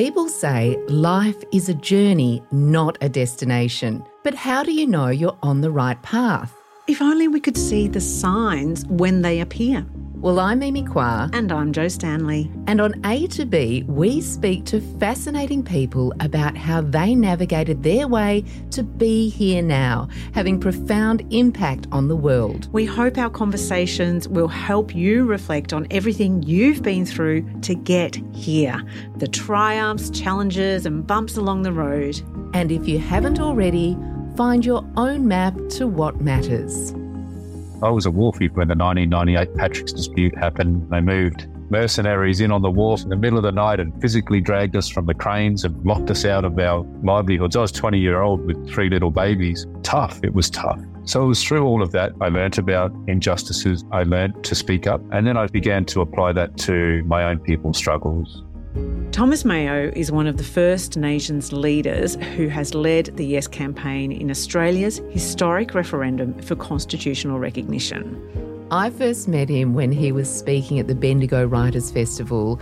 People say life is a journey, not a destination. But how do you know you're on the right path? If only we could see the signs when they appear. Well, I'm Mimi Kwa, And I'm Joe Stanley. and on A to B, we speak to fascinating people about how they navigated their way to be here now, having profound impact on the world. We hope our conversations will help you reflect on everything you've been through to get here the triumphs, challenges, and bumps along the road. And if you haven't already, find your own map to what matters. I was a wharfie when the 1998 Patrick's dispute happened. They moved mercenaries in on the wharf in the middle of the night and physically dragged us from the cranes and locked us out of our livelihoods. I was 20 year old with three little babies. Tough. It was tough. So it was through all of that I learnt about injustices. I learnt to speak up, and then I began to apply that to my own people's struggles. Thomas Mayo is one of the First Nations leaders who has led the Yes campaign in Australia's historic referendum for constitutional recognition. I first met him when he was speaking at the Bendigo Writers Festival,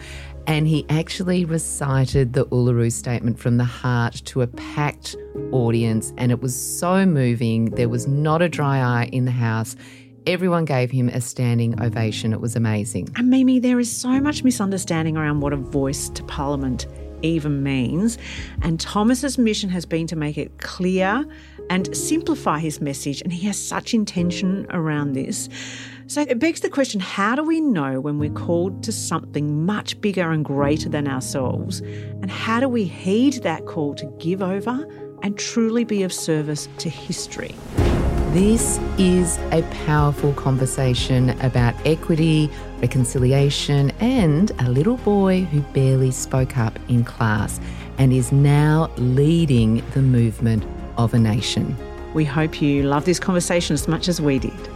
and he actually recited the Uluru Statement from the Heart to a packed audience, and it was so moving. There was not a dry eye in the house. Everyone gave him a standing ovation. It was amazing. And Mimi, there is so much misunderstanding around what a voice to Parliament even means. And Thomas's mission has been to make it clear and simplify his message. And he has such intention around this. So it begs the question how do we know when we're called to something much bigger and greater than ourselves? And how do we heed that call to give over and truly be of service to history? This is a powerful conversation about equity, reconciliation, and a little boy who barely spoke up in class and is now leading the movement of a nation. We hope you love this conversation as much as we did.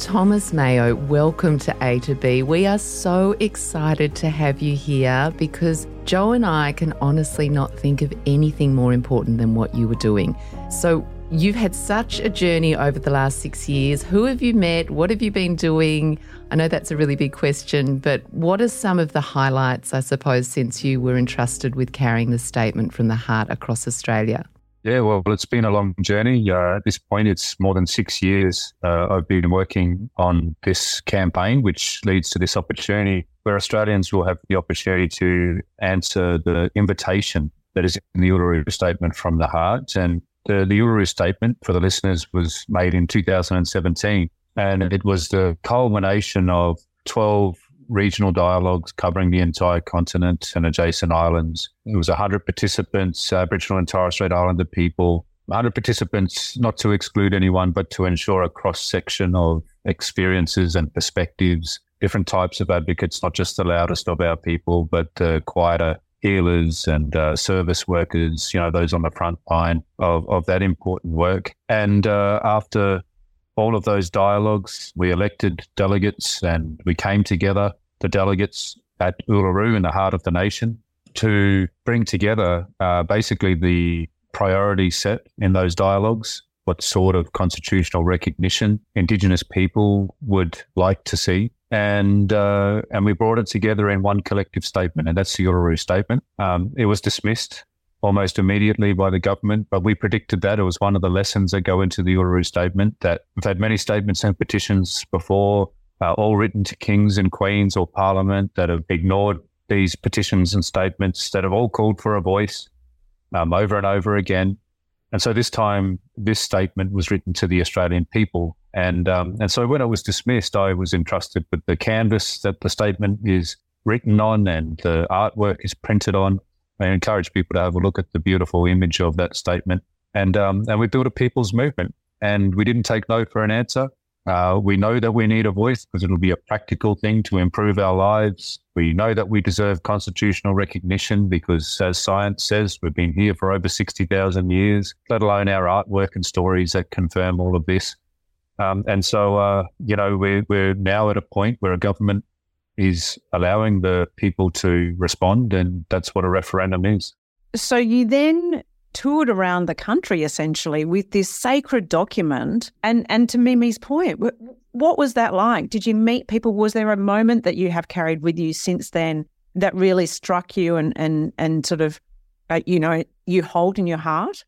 Thomas Mayo, welcome to A to B. We are so excited to have you here because Joe and I can honestly not think of anything more important than what you were doing. So, you've had such a journey over the last six years. Who have you met? What have you been doing? I know that's a really big question, but what are some of the highlights, I suppose, since you were entrusted with carrying the statement from the heart across Australia? Yeah, well, it's been a long journey. Uh, at this point, it's more than six years uh, I've been working on this campaign, which leads to this opportunity where Australians will have the opportunity to answer the invitation that is in the Uluru Statement from the Heart. And the, the Uluru Statement, for the listeners, was made in 2017. And it was the culmination of 12 regional dialogues covering the entire continent and adjacent islands. It was 100 participants, Aboriginal and Torres Strait Islander people, 100 participants, not to exclude anyone, but to ensure a cross section of experiences and perspectives, different types of advocates, not just the loudest of our people, but uh, quieter healers and uh, service workers, you know, those on the front line of, of that important work. And uh, after all of those dialogues, we elected delegates and we came together, the delegates at Uluru in the heart of the nation, to bring together uh, basically the priority set in those dialogues what sort of constitutional recognition Indigenous people would like to see. And uh, and we brought it together in one collective statement, and that's the Uluru Statement. Um, it was dismissed almost immediately by the government, but we predicted that. It was one of the lessons that go into the Uluru Statement that we've had many statements and petitions before, uh, all written to kings and queens or parliament that have ignored these petitions and statements that have all called for a voice um, over and over again. And so this time, this statement was written to the Australian people. And, um, and so when I was dismissed, I was entrusted with the canvas that the statement is written on and the artwork is printed on. I encourage people to have a look at the beautiful image of that statement. And, um, and we built a people's movement. And we didn't take no for an answer. Uh, we know that we need a voice because it'll be a practical thing to improve our lives. We know that we deserve constitutional recognition because, as science says, we've been here for over 60,000 years, let alone our artwork and stories that confirm all of this. Um, and so, uh, you know, we're, we're now at a point where a government is allowing the people to respond, and that's what a referendum is. So you then toured around the country essentially with this sacred document. And and to Mimi's point, what was that like? Did you meet people? Was there a moment that you have carried with you since then that really struck you and and and sort of, uh, you know, you hold in your heart?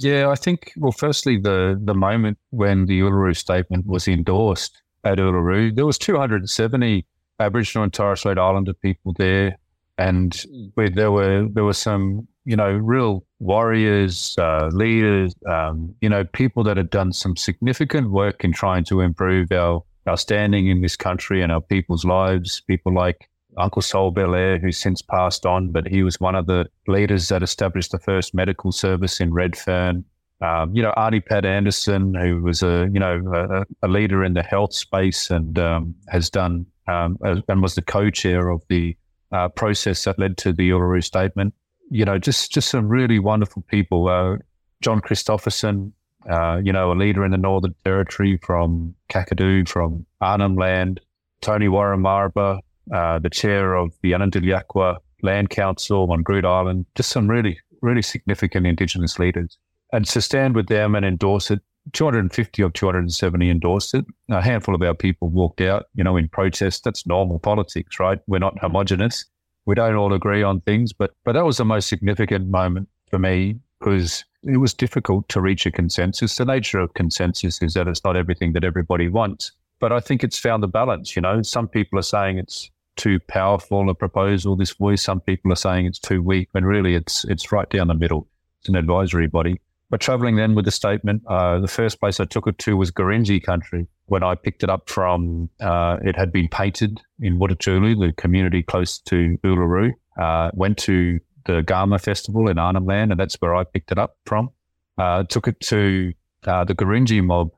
Yeah, I think. Well, firstly, the the moment when the Uluru Statement was endorsed at Uluru, there was 270 Aboriginal and Torres Strait Islander people there, and there were there were some you know real warriors, uh, leaders, um, you know, people that had done some significant work in trying to improve our, our standing in this country and our people's lives. People like Uncle Sol Bellear, who's since passed on, but he was one of the leaders that established the first medical service in Redfern. Um, you know, Aunty Pat Anderson, who was a you know a, a leader in the health space and um, has done um, and was the co-chair of the uh, process that led to the Uluru Statement you know, just just some really wonderful people. Uh, John Christophersen, uh, you know, a leader in the Northern Territory from Kakadu, from Arnhem Land. Tony Wurramarrba, uh, the chair of the Anindilyakwa Land Council on Groote Eylandt, Just some really, really significant Indigenous leaders. And to stand with them and endorse it, 250 of 270 endorsed it. A handful of our people walked out, you know, in protest. That's normal politics, right? We're not homogenous we don't all agree on things, but but that was the most significant moment for me because it was difficult to reach a consensus. The nature of consensus is that it's not everything that everybody wants, but I think it's found a balance. You know, some people are saying it's too powerful a proposal, this voice. Some people are saying it's too weak, when really it's it's right down the middle. It's an advisory body. But traveling then with the statement, uh, the first place I took it to was Gurindji country. When I picked it up from, uh, it had been painted in Mutitjulu, the community close to Uluru. Uh, went to the Garma Festival in Arnhem Land, and that's where I picked it up from. Uh, took it to uh, the Gurindji mob,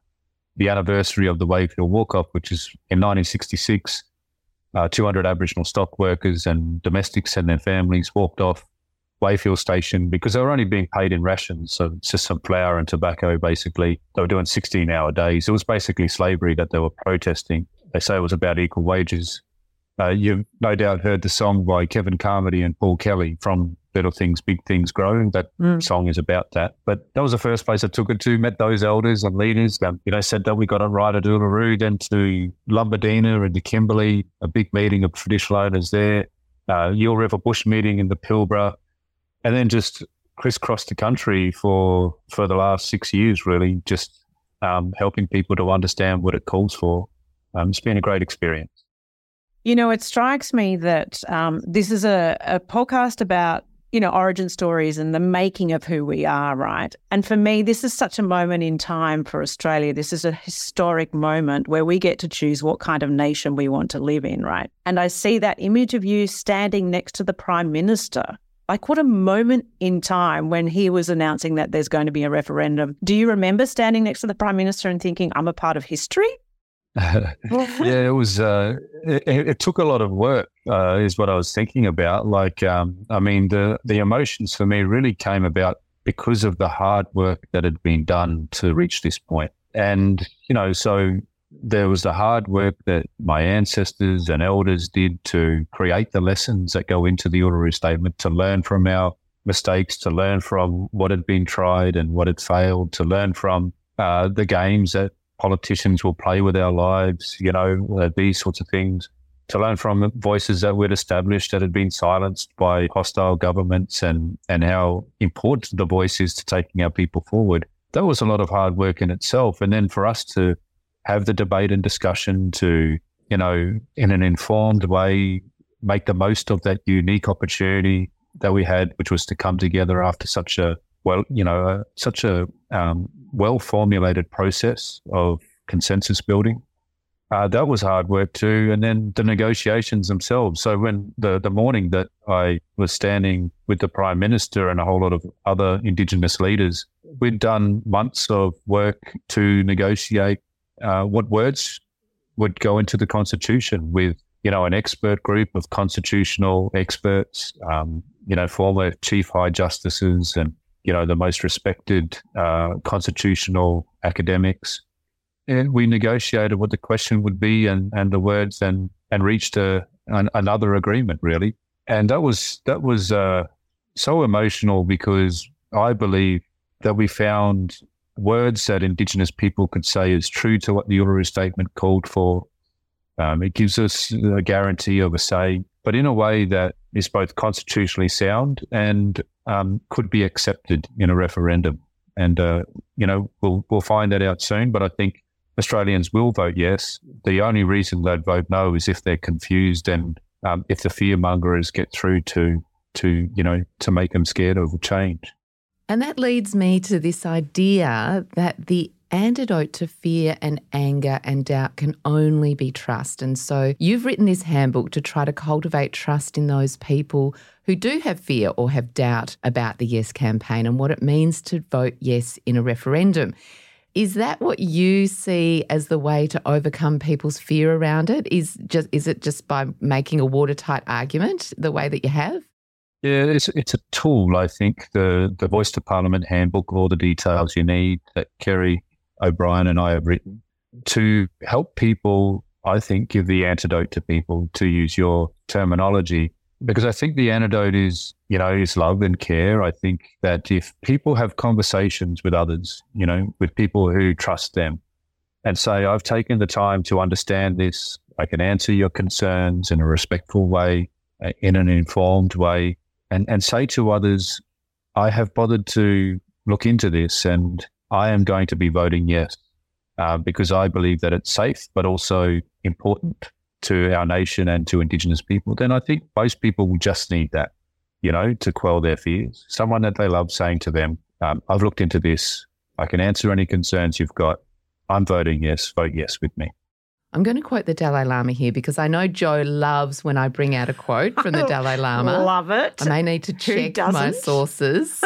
the anniversary of the Wave Hill Walk-Off, which is in 1966. Uh, 200 Aboriginal stock workers and domestics and their families walked off Wave Hill station because they were only being paid in rations. So it's just some flour and tobacco, basically. They were doing 16 hour days. It was basically slavery that they were protesting. They say it was about equal wages. Uh, you've no doubt heard the song by Kevin Carmody and Paul Kelly from Little Things, Big Things Grow. That mm. song is about that. But that was the first place I took it to, met those elders and leaders. Um, you know, said that we got a ride at Uluru, then to Lombadina and to Kimberley, a big meeting of traditional owners there. Uh, Yule River Bush meeting in the Pilbara, and then just crisscrossed the country for for the last six years, really, just um, helping people to understand what it calls for. Um, it's been a great experience. You know, it strikes me that um, this is a, a podcast about you know origin stories and the making of who we are, right? And for me, this is such a moment in time for Australia. This is a historic moment where we get to choose what kind of nation we want to live in, right? And I see that image of you standing next to the prime minister like, what a moment in time when he was announcing that there's going to be a referendum. Do you remember standing next to the Prime Minister and thinking, I'm a part of history? Yeah, it was. Uh, it, it, took a lot of work, uh, is what I was thinking about. Like, um, I mean, the the emotions for me really came about because of the hard work that had been done to reach this point. And you know, so there was the hard work that my ancestors and elders did to create the lessons that go into the Uluru Statement, to learn from our mistakes, to learn from what had been tried and what had failed, to learn from uh, the games that politicians will play with our lives, you know, uh, these sorts of things, to learn from voices that we'd established that had been silenced by hostile governments and, and how important the voice is to taking our people forward. That was a lot of hard work in itself. And then for us to have the debate and discussion to, you know, in an informed way, make the most of that unique opportunity that we had, which was to come together after such a well, you know, uh, such a um, well formulated process of consensus building. Uh, that was hard work too, and then the negotiations themselves. So when the the morning that I was standing with the prime minister and a whole lot of other Indigenous leaders, we'd done months of work to negotiate uh, what words would go into the constitution with you know an expert group of constitutional experts, um, you know former chief high justices and you know the most respected uh, constitutional academics. And we negotiated what the question would be and, and the words and and reached a, an, another agreement really. And that was that was uh, so emotional because I believe that we found words that Indigenous people could say is true to what the Uluru Statement called for. Um, it gives us a guarantee of a say, but in a way that is both constitutionally sound and um, could be accepted in a referendum. And uh, you know, we'll we'll find that out soon. But I think Australians will vote yes. The only reason they'd vote no is if they're confused and um, if the fear mongers get through to to you know to make them scared of change. And that leads me to this idea that the antidote to fear and anger and doubt can only be trust. And so you've written this handbook to try to cultivate trust in those people who do have fear or have doubt about the Yes campaign and what it means to vote yes in a referendum. Is that what you see as the way to overcome people's fear around it? Is just is it just by making a watertight argument the way that you have? Yeah, it's it's a tool. I think the the Voice to Parliament handbook, all the details you need that Kerry O'Brien and I have written to help people. I think give the antidote to people to use your terminology because I think the antidote is you know is love and care. I think that if people have conversations with others, you know, with people who trust them, and say, I've taken the time to understand this. I can answer your concerns in a respectful way, uh, in an informed way and, and say to others, I have bothered to look into this and I am going to be voting yes uh, because I believe that it's safe, but also important to our nation and to Indigenous people, then I think most people will just need that, you know, to quell their fears. Someone that they love saying to them, um, I've looked into this. I can answer any concerns you've got. I'm voting yes. Vote yes with me. I'm going to quote the Dalai Lama here because I know Joe loves when I bring out a quote from the Dalai Lama. Love it. I may need to check my sources.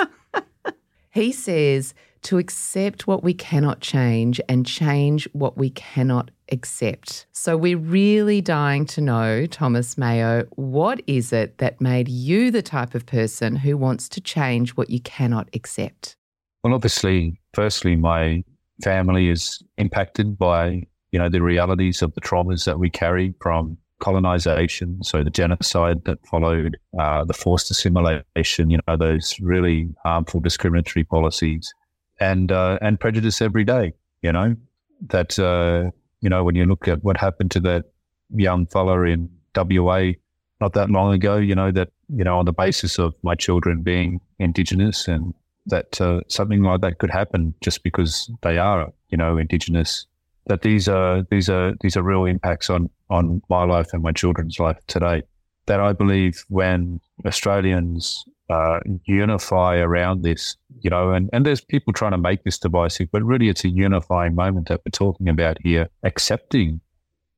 he says to accept what we cannot change and change what we cannot accept. So we're really dying to know, Thomas Mayo, what is it that made you the type of person who wants to change what you cannot accept? Well, obviously, firstly, my family is impacted by you know, the realities of the traumas that we carry from colonization, so the genocide that followed, uh, the forced assimilation, you know, those really harmful discriminatory policies, and uh, and prejudice every day. You know that uh, you know when you look at what happened to that young fella in WA not that long ago, you know that you know on the basis of my children being Indigenous and that uh, something like that could happen just because they are you know Indigenous that these are these are these are real impacts on on my life and my children's life today. That I believe when Australians uh, unify around this, you know, and, and there's people trying to make this divisive, but really it's a unifying moment that we're talking about here, accepting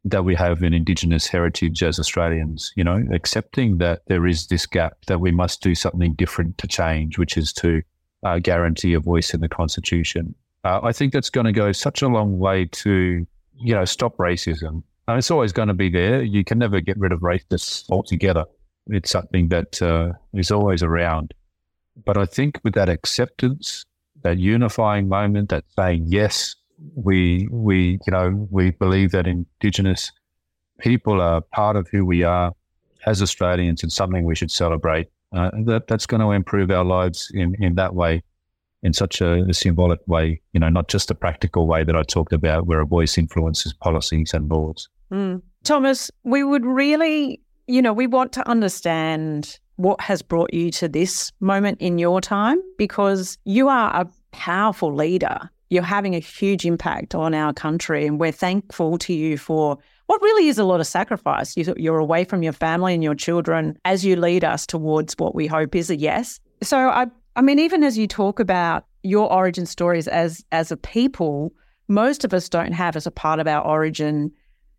that we have an Indigenous heritage as Australians, you know, accepting that there is this gap that we must do something different to change, which is to uh, guarantee a voice in the Constitution uh, I think that's going to go such a long way to, you know, stop racism. And it's always going to be there. You can never get rid of racists altogether. It's something that uh, is always around. But I think with that acceptance, that unifying moment, that saying yes, we we you know we believe that Indigenous people are part of who we are as Australians and something we should celebrate. Uh, that that's going to improve our lives in in that way, in such a, a, symbolic way. You know, not just a practical way that I talked about, where a voice influences policies and laws. Mm. Thomas, we would really, you know, we want to understand what has brought you to this moment in your time because you are a powerful leader. You're having a huge impact on our country, and we're thankful to you for what really is a lot of sacrifice. You're away from your family and your children as you lead us towards what we hope is a yes. So I, I mean, even as you talk about your origin stories as as a people, most of us don't have as a part of our origin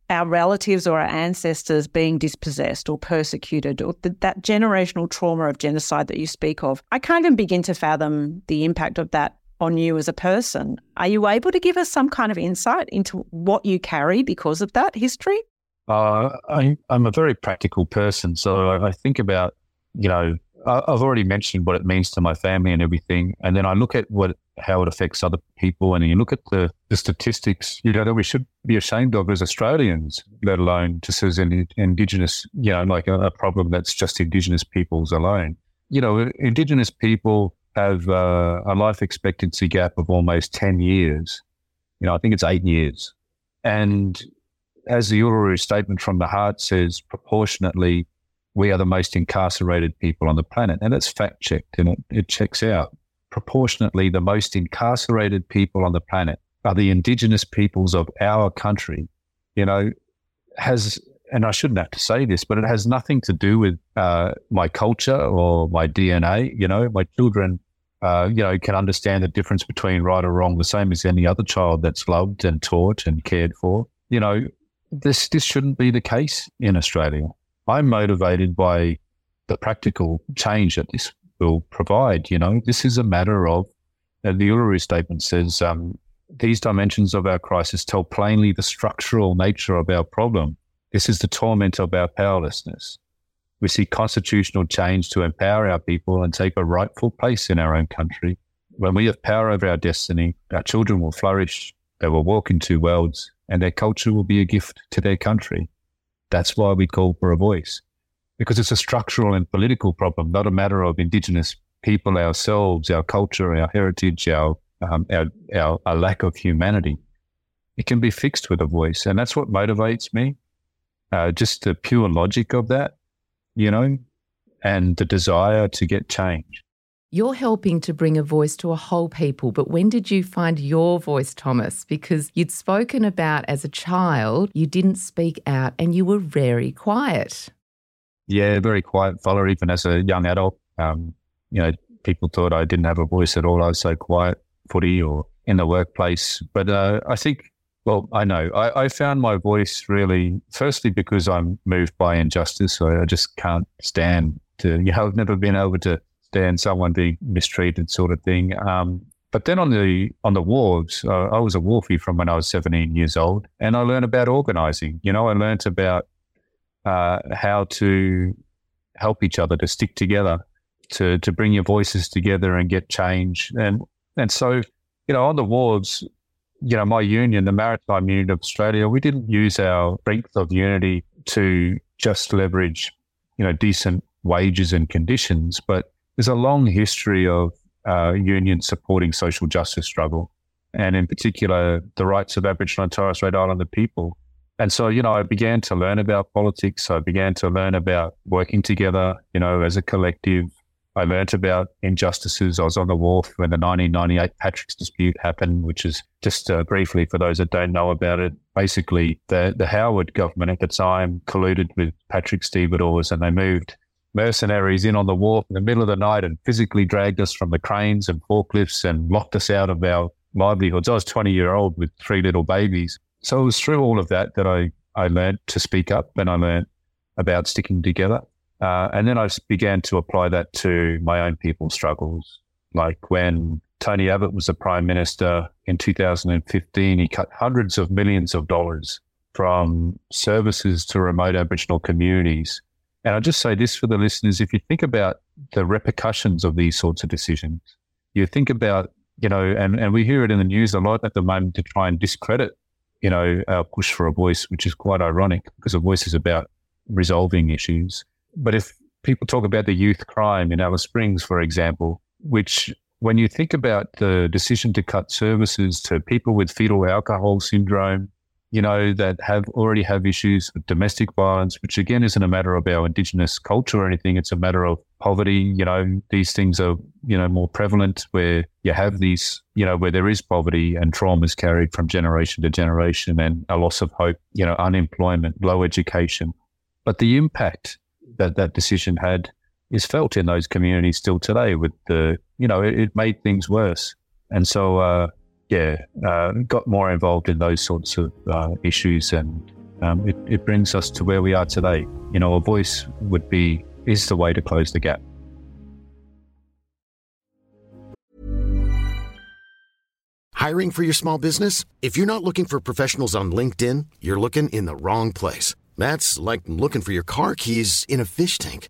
our relatives or our ancestors being dispossessed or persecuted or th- that generational trauma of genocide that you speak of. I can't even begin to fathom the impact of that on you as a person. Are you able to give us some kind of insight into what you carry because of that history? Uh, I, am a very practical person. So I, I think about, you know, I've already mentioned what it means to my family and everything. And then I look at what how it affects other people. And you look at the, the statistics, you know, that we should be ashamed of as Australians, let alone just as an Indigenous, you know, like a, a problem that's just Indigenous peoples alone. You know, Indigenous people have uh, a life expectancy gap of almost 10 years. You know, I think it's eight years. And as the Uluru Statement from the Heart says, proportionately, we are the most incarcerated people on the planet. And it's fact checked and it, it checks out. Proportionately, the most incarcerated people on the planet are the indigenous peoples of our country. You know, has, and I shouldn't have to say this, but it has nothing to do with uh, my culture or my DNA. You know, my children uh, you know, can understand the difference between right or wrong, the same as any other child that's loved and taught and cared for. You know, this this shouldn't be the case in Australia. I'm motivated by the practical change that this will provide. You know, this is a matter of the Uluru Statement says um, these dimensions of our crisis tell plainly the structural nature of our problem. This is the torment of our powerlessness. We see constitutional change to empower our people and take a rightful place in our own country. When we have power over our destiny, our children will flourish, they will walk into worlds, and their culture will be a gift to their country. That's why we call for a voice, because it's a structural and political problem, not a matter of Indigenous people ourselves, our culture, our heritage, our, um, our, our, our lack of humanity. It can be fixed with a voice. And that's what motivates me. Uh, just the pure logic of that you know, and the desire to get change. You're helping to bring a voice to a whole people, but when did you find your voice, Thomas? Because you'd spoken about as a child, you didn't speak out and you were very quiet. Yeah, very quiet fella, even as a young adult. Um, you know, people thought I didn't have a voice at all. I was so quiet, footy or in the workplace. But uh, I think well, I know. I, I, found my voice really, firstly, because I'm moved by injustice. So I just can't stand to, you know, I've never been able to stand someone being mistreated, sort of thing. Um, but then on the on the wharves, uh, I was a wharfie from when I was 17 years old, and I learned about organising. You know, I learned about uh, how to help each other, to stick together, to to bring your voices together and get change. And and so, you know, on the wharves, you know, my union, the Maritime Union of Australia, we didn't use our strength of unity to just leverage, you know, decent wages and conditions, but there's a long history of uh, unions supporting social justice struggle, and in particular, the rights of Aboriginal and Torres Strait Islander people. And so, you know, I began to learn about politics. I began to learn about working together, you know, as a collective, I learnt about injustices. I was on the wharf when the 1998 Patrick's dispute happened, which is just uh, briefly for those that don't know about it. Basically, the, the Howard government at the time colluded with Patrick stevedores and they moved mercenaries in on the wharf in the middle of the night and physically dragged us from the cranes and forklifts and locked us out of our livelihoods. I was 20 year old with three little babies. So it was through all of that that I, I learned to speak up and I learned about sticking together. Uh, and then I began to apply that to my own people's struggles. Like when Tony Abbott was the prime minister in 2015, he cut hundreds of millions of dollars from services to remote Aboriginal communities. And I just say this for the listeners if you think about the repercussions of these sorts of decisions, you think about, you know, and, and we hear it in the news a lot at the moment to try and discredit, you know, our push for a voice, which is quite ironic because a voice is about resolving issues. But if people talk about the youth crime in Alice Springs, for example, which when you think about the decision to cut services to people with fetal alcohol syndrome, you know, that have already have issues with domestic violence, which again isn't a matter of our indigenous culture or anything. It's a matter of poverty. You know, these things are, you know, more prevalent where you have these, you know, where there is poverty and trauma is carried from generation to generation and a loss of hope, you know, unemployment, low education. But the impact that that decision had is felt in those communities still today with the, you know, it, it made things worse. And so, uh, yeah, uh, got more involved in those sorts of uh, issues, and um, it, it brings us to where we are today. You know, a voice would be is the way to close the gap. Hiring for your small business? If you're not looking for professionals on LinkedIn, you're looking in the wrong place. That's like looking for your car keys in a fish tank.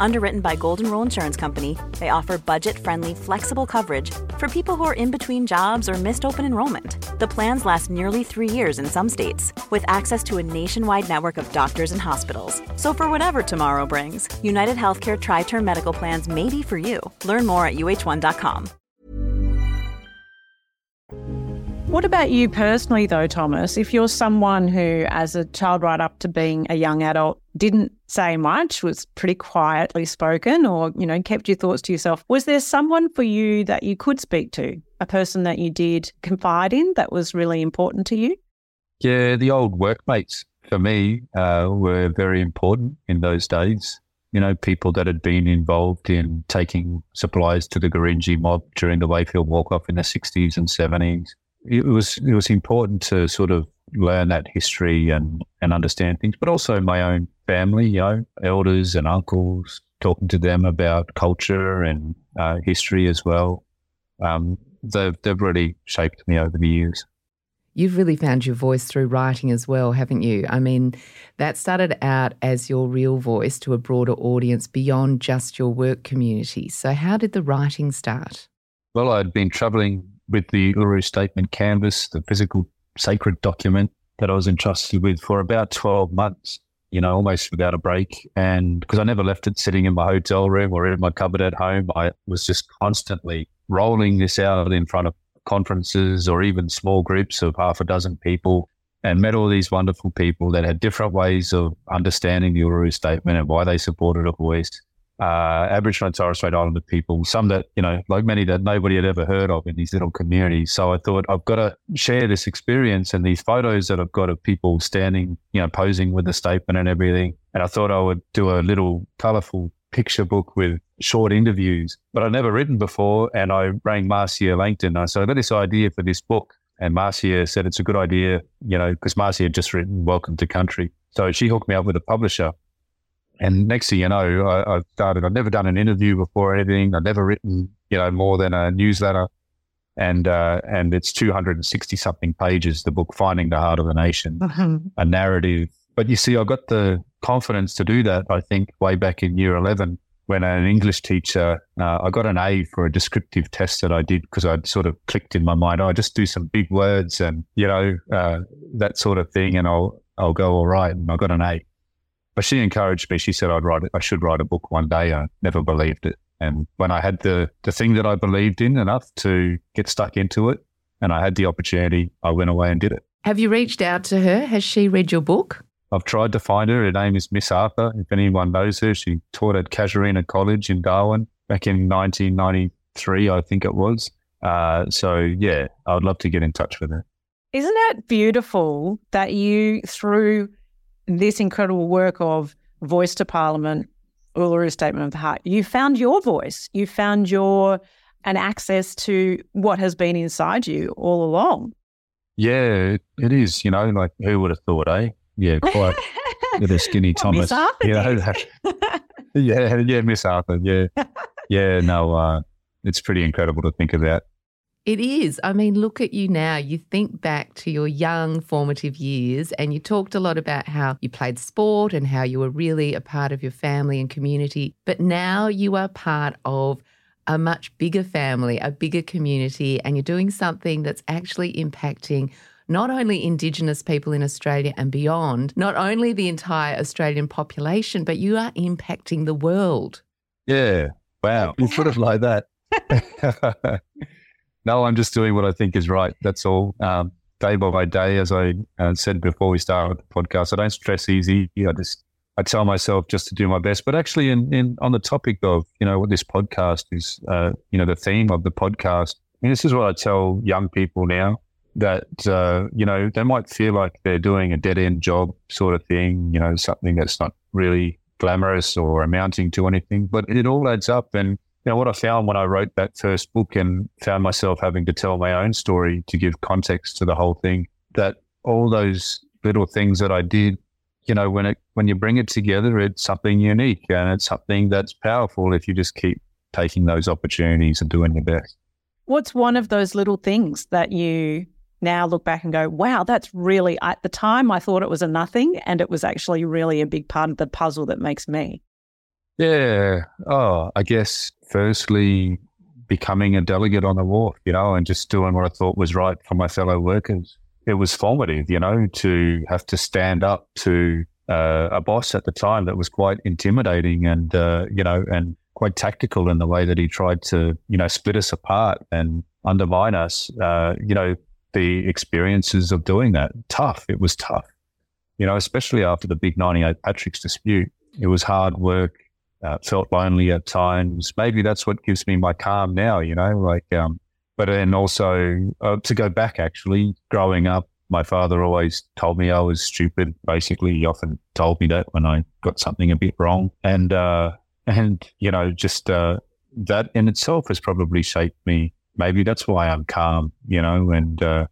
Underwritten by Golden Rule Insurance Company, they offer budget friendly, flexible coverage for people who are in between jobs or missed open enrollment. The plans last nearly three years in some states, with access to a nationwide network of doctors and hospitals. So, for whatever tomorrow brings, United Healthcare Tri Term Medical Plans may be for you. Learn more at uh1.com. What about you personally, though, Thomas? If you're someone who, as a child right up to being a young adult, didn't say much, was pretty quietly spoken, or, you know, kept your thoughts to yourself, was there someone for you that you could speak to? A person that you did confide in that was really important to you? Yeah, the old workmates for me uh, were very important in those days. You know, people that had been involved in taking supplies to the Gurindji mob during the Wave Hill walk off in the 60s and 70s it was it was important to sort of learn that history and and understand things, but also my own family, you know, elders and uncles, talking to them about culture and uh, history as well. Um, they've they've really shaped me over the years. You've really found your voice through writing as well, haven't you? I mean, that started out as your real voice to a broader audience beyond just your work community. So, how did the writing start? Well, I'd been traveling with the Uluru Statement canvas, the physical sacred document that I was entrusted with for about 12 months, you know, almost without a break. And because I never left it sitting in my hotel room or in my cupboard at home, I was just constantly rolling this out in front of conferences or even small groups of half a dozen people and met all these wonderful people that had different ways of understanding the Uluru Statement and why they supported a voice uh, Aboriginal and Torres Strait Islander people, some that, you know, like many that nobody had ever heard of in these little communities. So I thought I've got to share this experience and these photos that I've got of people standing, you know, posing with the statement and everything. And I thought I would do a little colorful picture book with short interviews, but I'd never written before. And I rang Marcia Langton. I said, I got this idea for this book. And Marcia said it's a good idea, you know, because Marcia had just written Welcome to Country. So she hooked me up with a publisher and next thing you know, I, I started, I'd never done an interview before or anything. I'd never written, you know, more than a newsletter. And, uh, and it's 260 something pages, the book, Finding the Heart of the Nation, a narrative. But you see, I got the confidence to do that, I think, way back in year 11 when an English teacher, uh, I got an A for a descriptive test that I did because I'd sort of clicked in my mind, oh, I just do some big words and, you know, uh, that sort of thing, and I'll, I'll go all right. And I got an A. But she encouraged me. She said I'd write. I should write a book one day. I never believed it. And when I had the the thing that I believed in enough to get stuck into it, and I had the opportunity, I went away and did it. Have you reached out to her? Has she read your book? I've tried to find her. Her name is Miss Arthur. If anyone knows her, she taught at Casuarina College in Darwin back in 1993, I think it was. Uh, so yeah, I would love to get in touch with her. Isn't it beautiful that you, through this incredible work of Voice to Parliament, Uluru Statement of the Heart, you found your voice. You found your an access to what has been inside you all along. Yeah, it is. You know, like who would have thought, eh? Yeah, quite, with a skinny Thomas. Miss Arthur you know, yeah, yeah, Miss Arthur. Yeah, yeah. No, uh, it's pretty incredible to think of that. It is. I mean, look at you now. You think back to your young formative years and you talked a lot about how you played sport and how you were really a part of your family and community. But now you are part of a much bigger family, a bigger community, and you're doing something that's actually impacting not only Indigenous people in Australia and beyond, not only the entire Australian population, but you are impacting the world. Yeah. Wow. You put it like that. no, I'm just doing what I think is right. That's all. Um, day by day, as I uh, said before we started the podcast, I don't stress easy. I just I tell myself just to do my best. But actually, in, in on the topic of you know what this podcast is, uh, you know, the theme of the podcast. I mean, this is what I tell young people now that uh, you know they might feel like they're doing a dead end job sort of thing. You know, something that's not really glamorous or amounting to anything, but it all adds up. And you know what I found when I wrote that first book and found myself having to tell my own story to give context to the whole thing. That all those little things that I did you know, when it when you bring it together, it's something unique and it's something that's powerful if you just keep taking those opportunities and doing your best. What's one of those little things that you now look back and go, wow, that's really, at the time I thought it was a nothing and it was actually really a big part of the puzzle that makes me? Yeah. Oh, I guess firstly, becoming a delegate on the wharf, you know, and just doing what I thought was right for my fellow workers. It was formative, you know, to have to stand up to uh, a boss at the time that was quite intimidating and, uh, you know, and quite tactical in the way that he tried to, you know, split us apart and undermine us. Uh, you know, the experiences of doing that, tough. It was tough, you know, especially after the big 98 Patrick's dispute. It was hard work. Uh, felt lonely at times. Maybe that's what gives me my calm now, you know, like, um, but then also uh, to go back, actually, growing up, my father always told me I was stupid. Basically, he often told me that when I got something a bit wrong. And, uh, and, you know, just, uh, that in itself has probably shaped me. Maybe that's why I'm calm, you know, and, uh,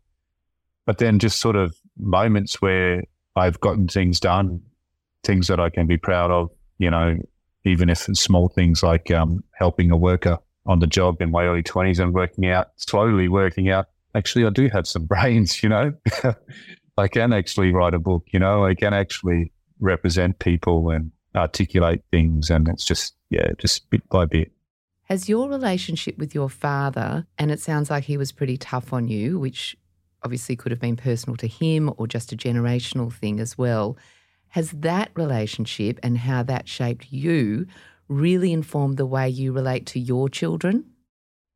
but then just sort of moments where I've gotten things done, things that I can be proud of, you know, even if it's small things like, um, helping a worker on the job in my early 20s and working out, slowly working out, actually, I do have some brains, you know. I can actually write a book, you know, I can actually represent people and articulate things. And it's just, yeah, just bit by bit. Has your relationship with your father, and it sounds like he was pretty tough on you, which obviously could have been personal to him or just a generational thing as well, has that relationship and how that shaped you really informed the way you relate to your children?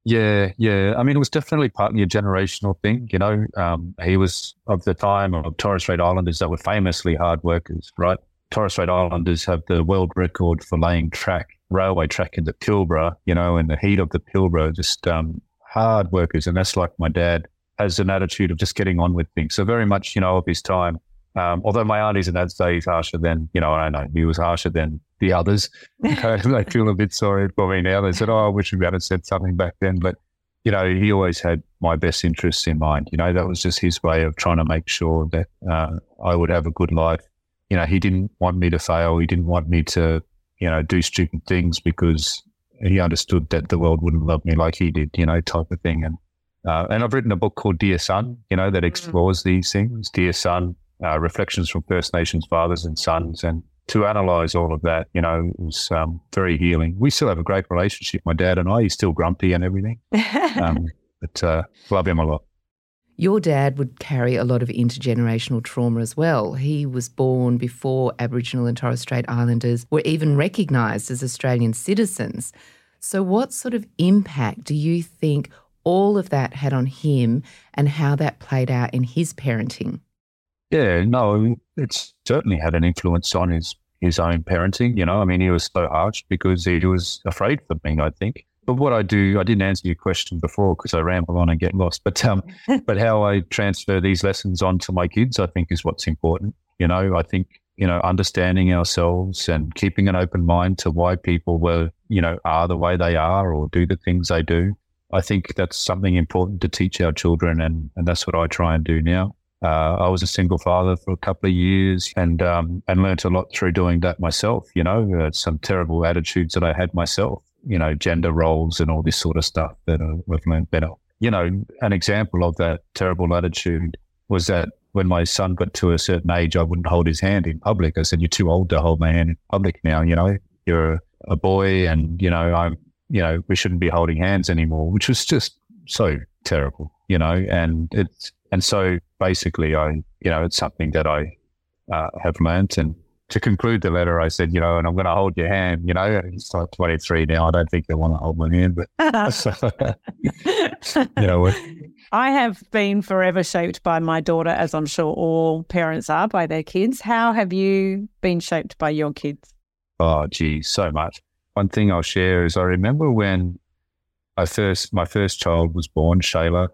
Yeah, yeah. I mean, it was definitely partly a generational thing. You know, um, he was of the time of Torres Strait Islanders that were famously hard workers, right? Torres Strait Islanders have the world record for laying track, railway track in the Pilbara, you know, in the heat of the Pilbara, just um, hard workers. And that's like my dad has an attitude of just getting on with things. So very much, you know, of his time. Um, although my aunties in dads say he's harsher than, you know, I don't know, he was harsher than the others. they feel a bit sorry for me now. They said, oh, I wish we had said something back then. But, you know, he always had my best interests in mind. You know, that was just his way of trying to make sure that uh, I would have a good life. You know, he didn't want me to fail. He didn't want me to, you know, do stupid things because he understood that the world wouldn't love me like he did, you know, type of thing. And, uh, and I've written a book called Dear Son, you know, that explores these things. Dear Son, uh, reflections from First Nations fathers and sons, and to analyze all of that, you know, was um, very healing. We still have a great relationship, my dad and I. He's still grumpy and everything, um, but uh, love him a lot. Your dad would carry a lot of intergenerational trauma as well. He was born before Aboriginal and Torres Strait Islanders were even recognised as Australian citizens. So, what sort of impact do you think all of that had on him and how that played out in his parenting? Yeah, no, it's certainly had an influence on his his own parenting. You know, I mean, he was so harsh because he was afraid for me. I think. But what I do, I didn't answer your question before because I ramble on and get lost. But um, but how I transfer these lessons on to my kids, I think, is what's important. You know, I think you know understanding ourselves and keeping an open mind to why people were, you know, are the way they are or do the things they do. I think that's something important to teach our children, and and that's what I try and do now. Uh, I was a single father for a couple of years and um, and learnt a lot through doing that myself. You know, uh, some terrible attitudes that I had myself. You know, gender roles and all this sort of stuff that we've learned better. You know, an example of that terrible attitude was that when my son got to a certain age, I wouldn't hold his hand in public. I said, "You're too old to hold my hand in public now. You know, you're a boy, and you know, I'm, you know, we shouldn't be holding hands anymore." Which was just so terrible, you know. And it's and so basically, I, you know, it's something that I uh, have learnt. And to conclude the letter, I said, you know, and I'm going to hold your hand. You know, it's like 23 now. I don't think they want to hold my hand, but so, you know. I have been forever shaped by my daughter, as I'm sure all parents are by their kids. How have you been shaped by your kids? Oh, gee, so much. One thing I'll share is I remember when I first my first child was born, Shayla,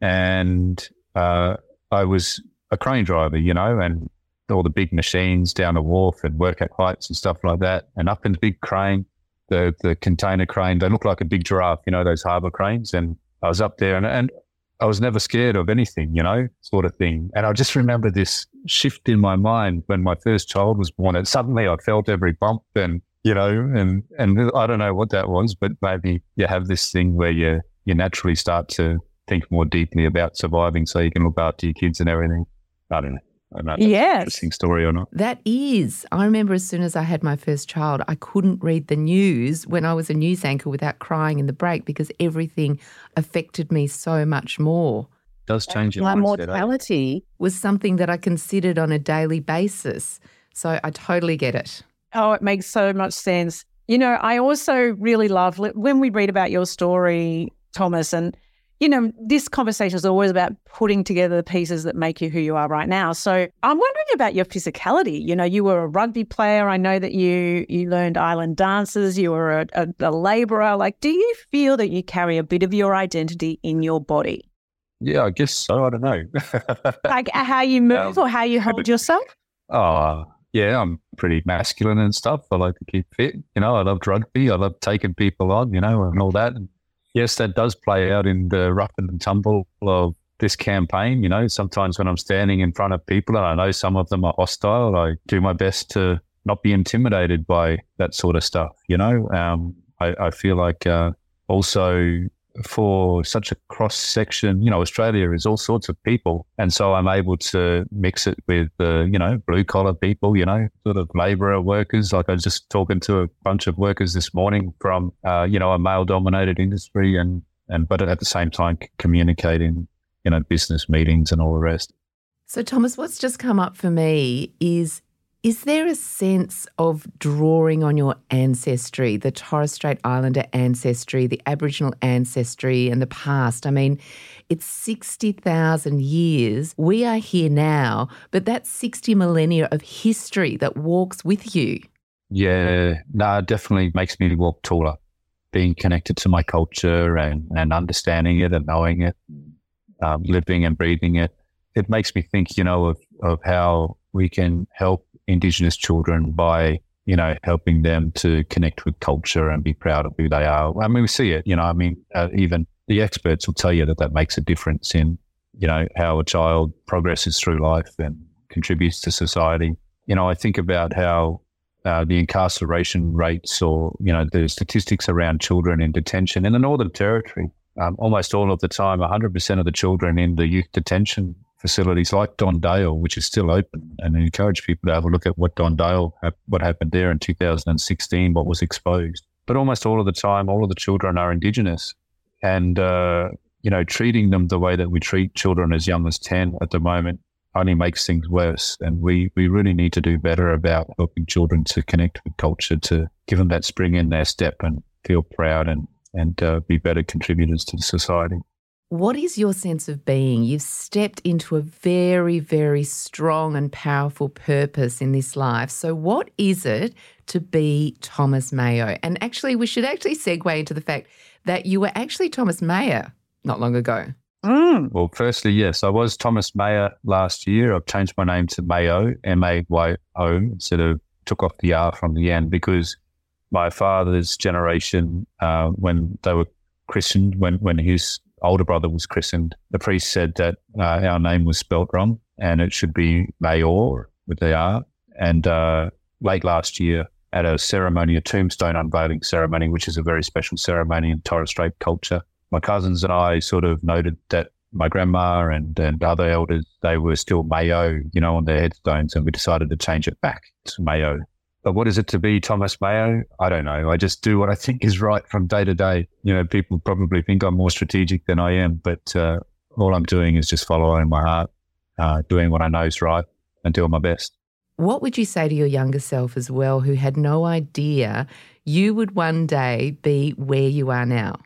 and uh, I was a crane driver, you know, and all the big machines down the wharf and work at heights and stuff like that. And up in the big crane, the the container crane, they look like a big giraffe, you know, those harbour cranes. And I was up there and, and I was never scared of anything, you know, sort of thing. And I just remember this shift in my mind when my first child was born. And suddenly I felt every bump and you know, and and I don't know what that was, but maybe you have this thing where you you naturally start to think more deeply about surviving, so you can look after your kids and everything. I don't know. I don't know yes. interesting story or not. That is. I remember as soon as I had my first child, I couldn't read the news when I was a news anchor without crying in the break because everything affected me so much more. It does change your My mindset, eh? mortality was something that I considered on a daily basis. So I totally get it. Oh, it makes so much sense. You know, I also really love when we read about your story, Thomas, and you know, this conversation is always about putting together the pieces that make you who you are right now. So I'm wondering about your physicality. You know, you were a rugby player. I know that you you learned island dances. You were a, a, a labourer. Like, do you feel that you carry a bit of your identity in your body? Yeah, I guess so. I don't know. like how you move Um, or how you hold yourself? Oh, yeah, I'm pretty masculine and stuff. I like to keep fit. You know, I loved rugby. I love taking people on, you know, and all that. And yes, that does play out in the rough and tumble of this campaign. You know, sometimes when I'm standing in front of people and I know some of them are hostile, I do my best to not be intimidated by that sort of stuff. You know, um, I, I feel like uh, also for such a cross section, you know, Australia is all sorts of people. And so I'm able to mix it with, uh, you know, blue collar people, you know, sort of labourer workers. Like I was just talking to a bunch of workers this morning from, uh, you know, a male dominated industry and, and, but at the same time communicating, you know, business meetings and all the rest. So, Thomas, what's just come up for me is is there a sense of drawing on your ancestry, the Torres Strait Islander ancestry, the Aboriginal ancestry, and the past? I mean, it's 60,000 years. We are here now, but that's 60 millennia of history that walks with you. Yeah, no, it definitely makes me walk taller. Being connected to my culture and, and understanding it and knowing it, um, living and breathing it, it makes me think, you know, of, of how we can help Indigenous children by, you know, helping them to connect with culture and be proud of who they are. I mean, we see it, you know, I mean, uh, even the experts will tell you that that makes a difference in, you know, how a child progresses through life and contributes to society. You know, I think about how uh, the incarceration rates or, you know, the statistics around children in detention in the Northern Territory. Um, almost all of the time, 100% of the children in the youth detention facilities like Don Dale, which is still open, and encourage people to have a look at what Don Dale, what happened there in 2016, what was exposed. But almost all of the time, all of the children are Indigenous, and uh, you know, treating them the way that we treat children as young as 10 at the moment only makes things worse. And we we really need to do better about helping children to connect with culture, to give them that spring in their step and feel proud and and uh, be better contributors to society. What is your sense of being? You've stepped into a very, very strong and powerful purpose in this life. So, what is it to be Thomas Mayo? And actually, we should actually segue into the fact that you were actually Thomas Mayer not long ago. Mm. Well, firstly, yes, I was Thomas Mayer last year. I've changed my name to Mayo, M A Y O, instead of took off the R from the end because my father's generation, uh, when they were christened, when when his older brother was christened, the priest said that uh, our name was spelt wrong and it should be Mayor with the R. And uh, late last year, at a ceremony, a tombstone unveiling ceremony, which is a very special ceremony in Torres Strait culture, my cousins and I sort of noted that my grandma and, and other elders, they were still Mayo, you know, on their headstones, and we decided to change it back to Mayo. But what is it to be Thomas Mayo? I don't know. I just do what I think is right from day to day. You know, people probably think I'm more strategic than I am, but uh, all I'm doing is just following my heart, uh, doing what I know is right, and doing my best. What would you say to your younger self as well, who had no idea you would one day be where you are now?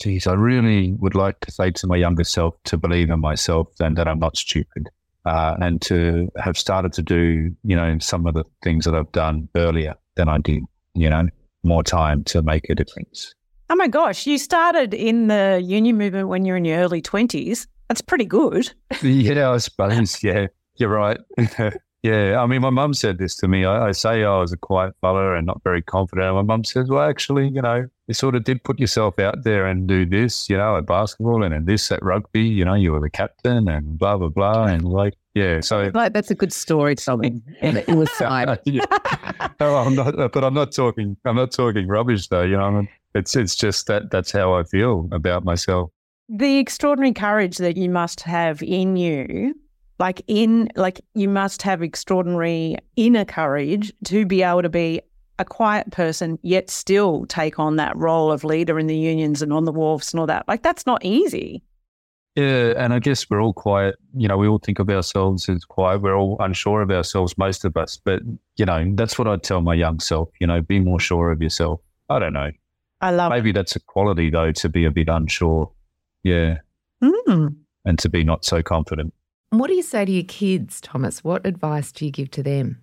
Geez, I really would like to say to my younger self to believe in myself and that I'm not stupid. Uh, and to have started to do, you know, some of the things that I've done earlier than I did, you know, more time to make a difference. Oh my gosh, you started in the union movement when you're in your early 20s. That's pretty good. yeah, I suppose. Yeah, you're right. Yeah, I mean, my mum said this to me. I, I, say I was a quiet fella and not very confident. And My mum says, well, actually, you know, you sort of did put yourself out there and do this, you know, at basketball and, and this at rugby, you know, you were the captain and blah, blah, blah. And like, yeah, so. Like, that's a good story, Tommy. And it was fine. yeah. No, I'm not, but I'm not talking, I'm not talking rubbish though, you know, i it's, it's just that that's how I feel about myself. The extraordinary courage that you must have in you like in like you must have extraordinary inner courage to be able to be a quiet person yet still take on that role of leader in the unions and on the wharfs and all that. Like that's not easy. Yeah and i guess we're all quiet. You know we all think of ourselves as quiet. We're all unsure of ourselves most of us. But you know that's what i'd tell my young self you know be more sure of yourself. I don't know. I love maybe it. that's a quality though to be a bit unsure. Yeah. Mm. and to be not so confident what do you say to your kids, Thomas? What advice do you give to them?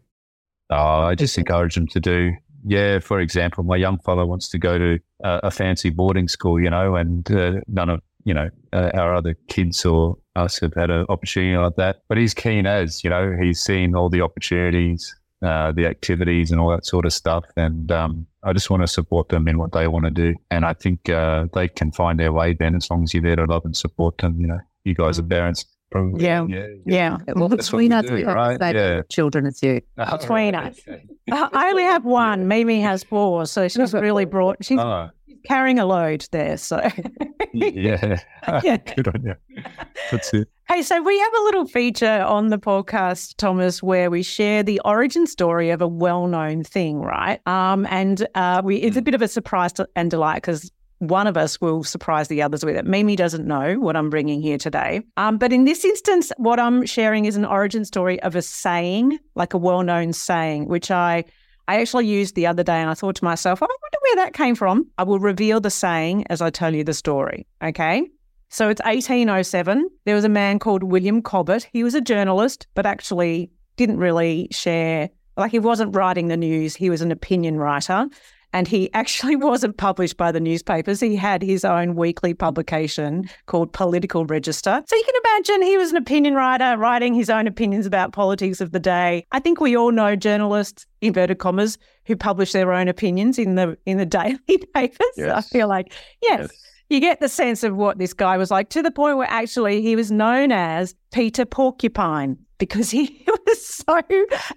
Oh, I just encourage them to do. Yeah, for example, my young fellow wants to go to a, a fancy boarding school, you know, and uh, none of you know uh, our other kids or us have had an opportunity like that. But he's keen as you know, he's seen all the opportunities, uh, the activities, and all that sort of stuff. And um, I just want to support them in what they want to do. And I think uh, they can find their way then, as long as you're there to love and support them. You know, you guys are mm. parents. Probably. Yeah. Yeah. yeah. Well, between us, do, right? yeah. children, it's you. between us. I only have one. Mimi has four. So she's really brought, she's oh. carrying a load there. So, yeah. yeah. Good on you. That's it. Hey, so we have a little feature on the podcast, Thomas, where we share the origin story of a well-known thing, right? Um, and uh, we it's a bit of a surprise and delight because one of us will surprise the others with it. Mimi doesn't know what I'm bringing here today. Um, but in this instance, what I'm sharing is an origin story of a saying, like a well known saying, which I. I actually used the other day and I thought to myself, I wonder where that came from. I will reveal the saying as I tell you the story. Okay. So it's 1807. There was a man called William Cobbett. He was a journalist, but actually didn't really share, like, he wasn't writing the news. He was an opinion writer and he actually wasn't published by the newspapers. He had his own weekly publication called Political Register. So you can imagine he was an opinion writer, writing his own opinions about politics of the day. I think we all know journalists, inverted commas, who publish their own opinions in the in the daily papers. Yes. I feel like, yes. yes you get the sense of what this guy was like to the point where actually he was known as Peter Porcupine because he was so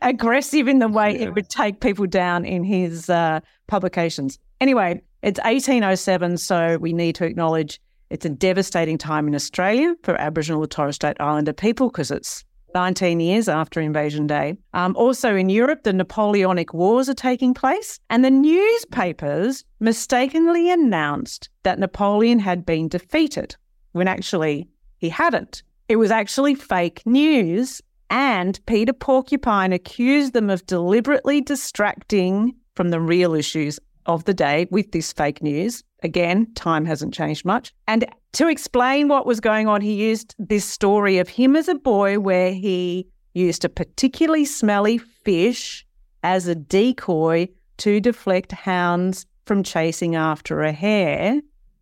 aggressive in the way yeah. it would take people down in his uh, publications. Anyway, it's 1807, so we need to acknowledge it's a devastating time in Australia for Aboriginal and Torres Strait Islander people because it's 19 years after Invasion Day. Um, also in Europe, the Napoleonic Wars are taking place, and the newspapers mistakenly announced that Napoleon had been defeated when actually he hadn't. It was actually fake news and Peter Porcupine accused them of deliberately distracting from the real issues of the day with this fake news. Again, time hasn't changed much. And to explain what was going on, he used this story of him as a boy where he used a particularly smelly fish as a decoy to deflect hounds from chasing after a hare.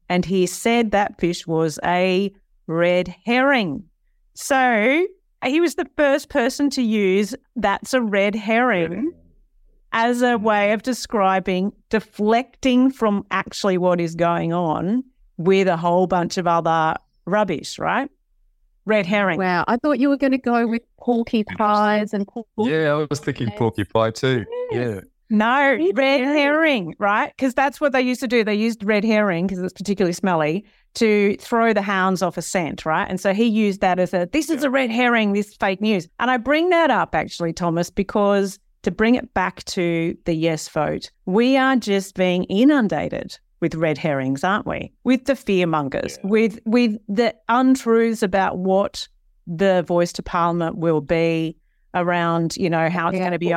And he said that fish was a red herring. So he was the first person to use that's a red herring as a mm. way of describing deflecting from actually what is going on with a whole bunch of other rubbish, right? Red herring. Wow, I thought you were going to go with porky pies and porcupines. Yeah, I was thinking porcupine too. Yeah. No, red herring, right? Because that's what they used to do. They used red herring because it's particularly smelly to throw the hounds off a scent, right? And so he used that as a this is a red herring, this fake news. And I bring that up actually, Thomas, because to bring it back to the yes vote, we are just being inundated with red herrings, aren't we? With the fearmongers, yeah. with with the untruths about what the voice to parliament will be around, you know, how it's going to be.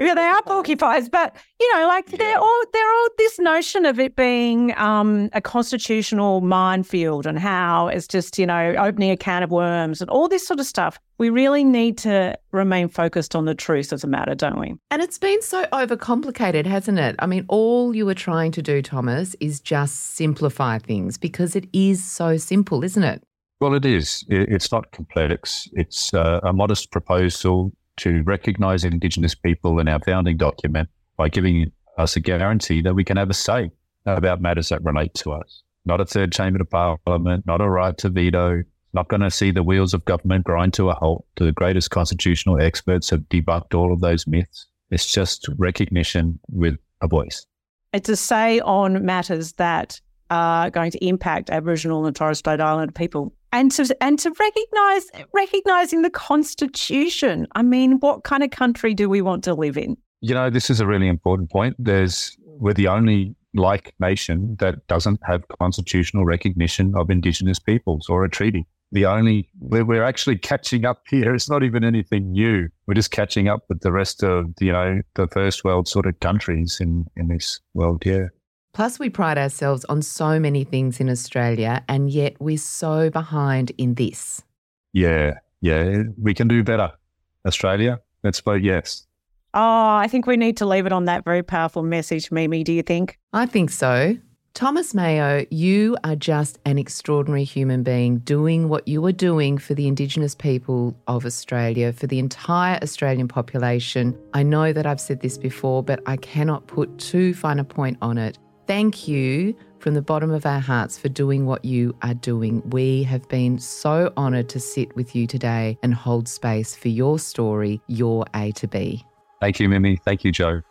Yeah, they are porcupines, but you know, like yeah. they're all they're all this notion of it being um, a constitutional minefield and how it's just you know opening a can of worms and all this sort of stuff. We really need to remain focused on the truth of the matter, don't we? And it's been so overcomplicated, hasn't it? I mean, all you were trying to do, Thomas, is just simplify things because it is so simple, isn't it? Well, it is. It's not complex. It's uh, a modest proposal to recognise Indigenous people in our founding document by giving us a guarantee that we can have a say about matters that relate to us. Not a third chamber of parliament, not a right to veto, not going to see the wheels of government grind to a halt. The greatest constitutional experts have debunked all of those myths. It's just recognition with a voice. It's a say on matters that are going to impact Aboriginal and Torres Strait Islander people and to and to recognize recognizing the constitution. I mean, what kind of country do we want to live in? You know, this is a really important point. There's we're the only like nation that doesn't have constitutional recognition of Indigenous peoples or a treaty. The only we're, we're actually catching up here. It's not even anything new. We're just catching up with the rest of you know the first world sort of countries in in this world. Yeah. Plus, we pride ourselves on so many things in Australia, and yet we're so behind in this. Yeah, yeah, we can do better. Australia, let's vote yes. Oh, I think we need to leave it on that very powerful message, Mimi. Do you think? I think so. Thomas Mayo, you are just an extraordinary human being doing what you are doing for the Indigenous people of Australia, for the entire Australian population. I know that I've said this before, but I cannot put too fine a point on it thank you from the bottom of our hearts for doing what you are doing. We have been so honoured to sit with you today and hold space for your story, your A to B. Thank you, Mimi. Thank you, Joe.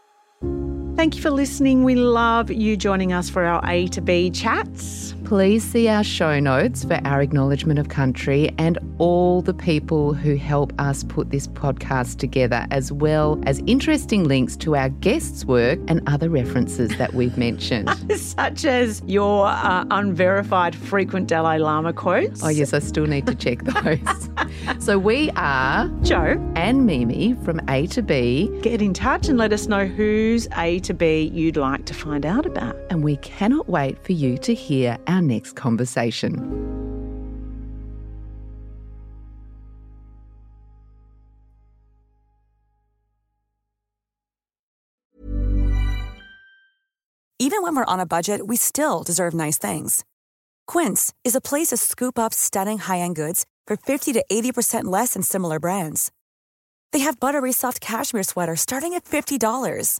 Thank you for listening. We love you joining us for our A to B chats. Please see our show notes for our acknowledgement of country and all the people who help us put this podcast together, as well as interesting links to our guests' work and other references that we've mentioned. Such as your uh, unverified frequent Dalai Lama quotes. Oh, yes, I still need to check those. so we are Joe and Mimi from A to B. Get in touch and let us know whose A to B you'd like to find out about. And we cannot wait for you to hear our next conversation. Even when we're on a budget, we still deserve nice things. Quince is a place to scoop up stunning high end goods for 50 to 80% less than similar brands. They have buttery soft cashmere sweaters starting at $50,